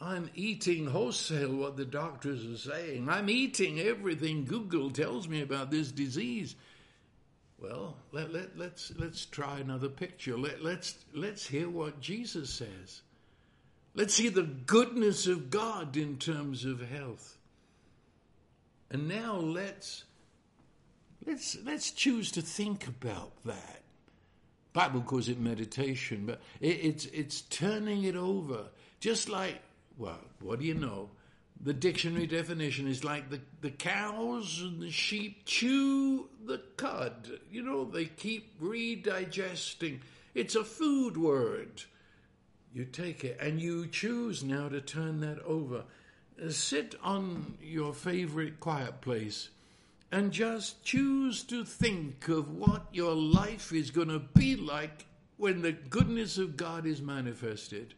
I'm eating wholesale what the doctors are saying. I'm eating everything Google tells me about this disease. Well, let, let, let's, let's try another picture. Let, let's, let's hear what Jesus says. Let's see the goodness of God in terms of health. And now let's, let's, let's choose to think about that. Bible calls it meditation, but it, it's, it's turning it over. Just like well, what do you know? The dictionary definition is like the, the cows and the sheep chew the cud. You know, they keep redigesting. It's a food word. You take it and you choose now to turn that over. Uh, sit on your favorite quiet place and just choose to think of what your life is going to be like when the goodness of God is manifested.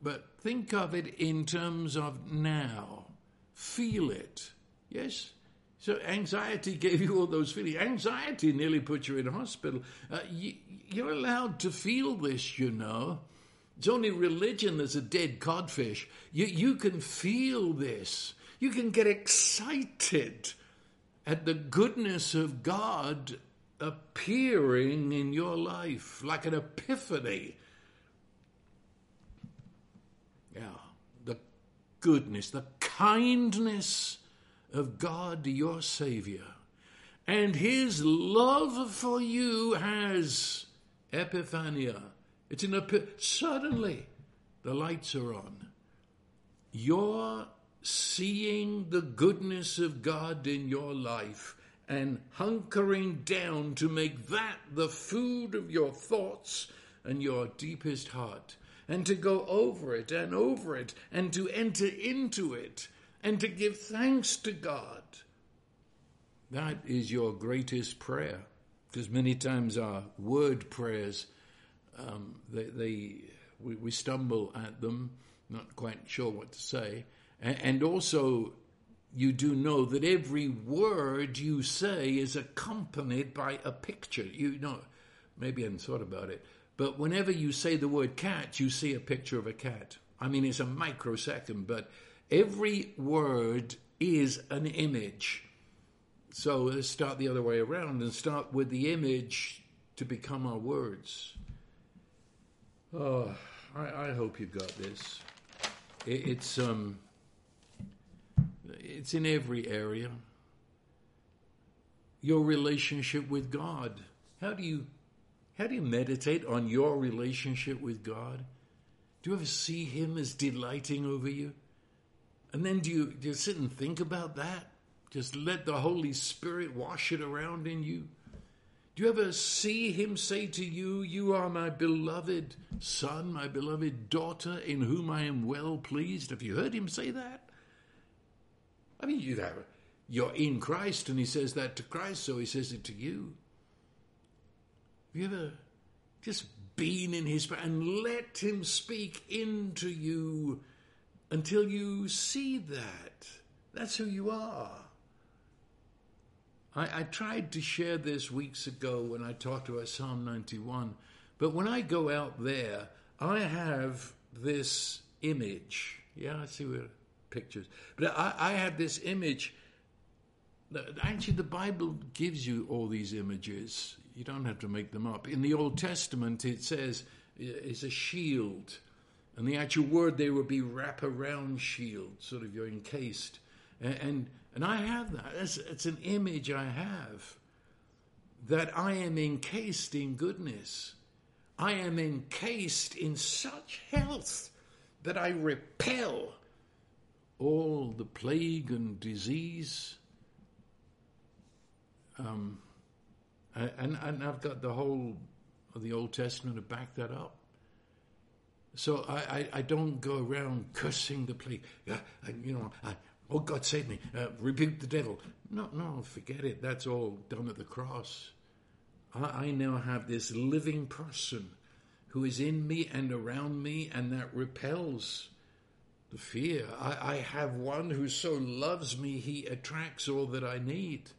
But think of it in terms of now. Feel it. Yes? So anxiety (laughs) gave you all those feelings. Anxiety nearly put you in hospital. Uh, you, you're allowed to feel this, you know. It's only religion that's a dead codfish. You, you can feel this. You can get excited at the goodness of God appearing in your life like an epiphany. Goodness, the kindness of God, your Savior. And His love for you has epiphania, It's in a. Suddenly, the lights are on. You're seeing the goodness of God in your life and hunkering down to make that the food of your thoughts and your deepest heart, and to go over it and over it, and to enter into it, and to give thanks to God. That is your greatest prayer. Because many times our word prayers, um, they, they we, we, stumble at them, not quite sure what to say. And, and also, you do know that every word you say is accompanied by a picture. You know, maybe I hadn't thought about it, but whenever you say the word cat, you see a picture of a cat. I mean, it's a microsecond, but every word is an image. So let's start the other way around and start with the image to become our words. Oh, I, I hope you've got this. It, it's um, it's in every area. Your relationship with God. How do you how do you meditate on your relationship with God? Do you ever see Him as delighting over you? And then do you, do you sit and think about that? Just let the Holy Spirit wash it around in you. Do you ever see him say to you, You are my beloved son, my beloved daughter, in whom I am well pleased? Have you heard him say that? I mean, you have, you're in Christ, and he says that to Christ, so he says it to you. You ever just been in his and let him speak into you until you see that? That's who you are. I, I tried to share this weeks ago when I talked about Psalm 91, but when I go out there, I have this image. Yeah, I see where pictures. But I, I have this image. Actually, the Bible gives you all these images. You don't have to make them up. In the Old Testament, it says it's a shield. And the actual word there would be wrap around shield, sort of you're encased. And, and, and I have that. It's, it's an image I have that I am encased in goodness. I am encased in such health that I repel all the plague and disease. Um, and, and I've got the whole of the Old Testament to back that up. So I, I, I don't go around cursing the plague. Uh, you know, oh, God save me, uh, rebuke the devil. No, no, forget it. That's all done at the cross. I, I now have this living person who is in me and around me, and that repels the fear. I, I have one who so loves me, he attracts all that I need.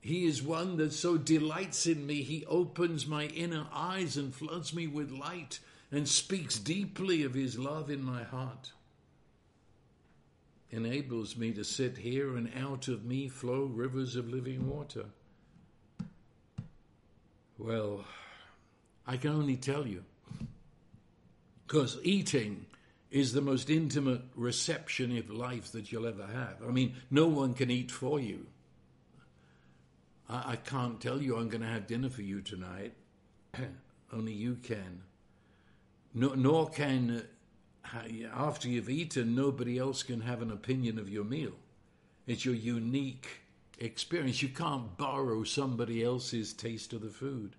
He is one that so delights in me, he opens my inner eyes and floods me with light and speaks deeply of his love in my heart. Enables me to sit here and out of me flow rivers of living water. Well, I can only tell you, because eating is the most intimate reception of life that you'll ever have. I mean, no one can eat for you. I, I can't tell you I'm going to have dinner for you tonight. (clears throat) Only you can. No, nor can, uh, after you've eaten, nobody else can have an opinion of your meal. It's your unique experience. You can't borrow somebody else's taste of the food.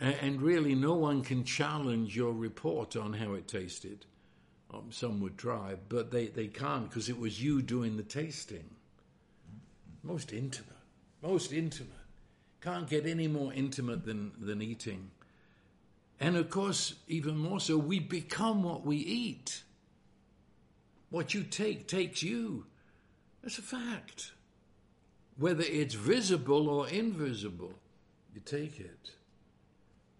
And really, no one can challenge your report on how it tasted. Um, some would try, but they, they can't because it was you doing the tasting. Most intimate. Most intimate. Can't get any more intimate than, than eating. And of course, even more so, we become what we eat. What you take takes you. That's a fact. Whether it's visible or invisible, you take it.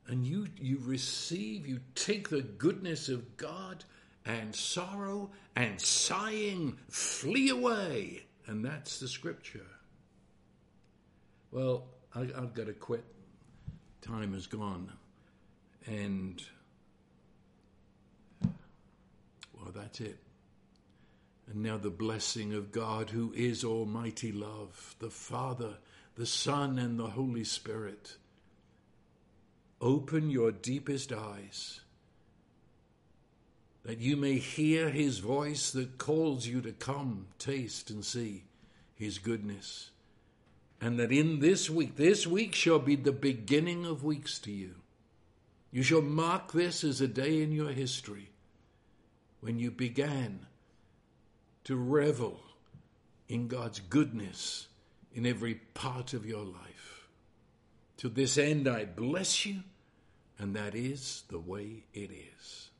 And you, you receive, you take the goodness of God, and sorrow and sighing flee away. And that's the scripture. Well, I, I've got to quit. Time is gone. And, well, that's it. And now the blessing of God, who is Almighty Love, the Father, the Son, and the Holy Spirit open your deepest eyes that you may hear his voice that calls you to come, taste, and see his goodness. And that in this week, this week shall be the beginning of weeks to you. You shall mark this as a day in your history when you began to revel in God's goodness in every part of your life. To this end, I bless you, and that is the way it is.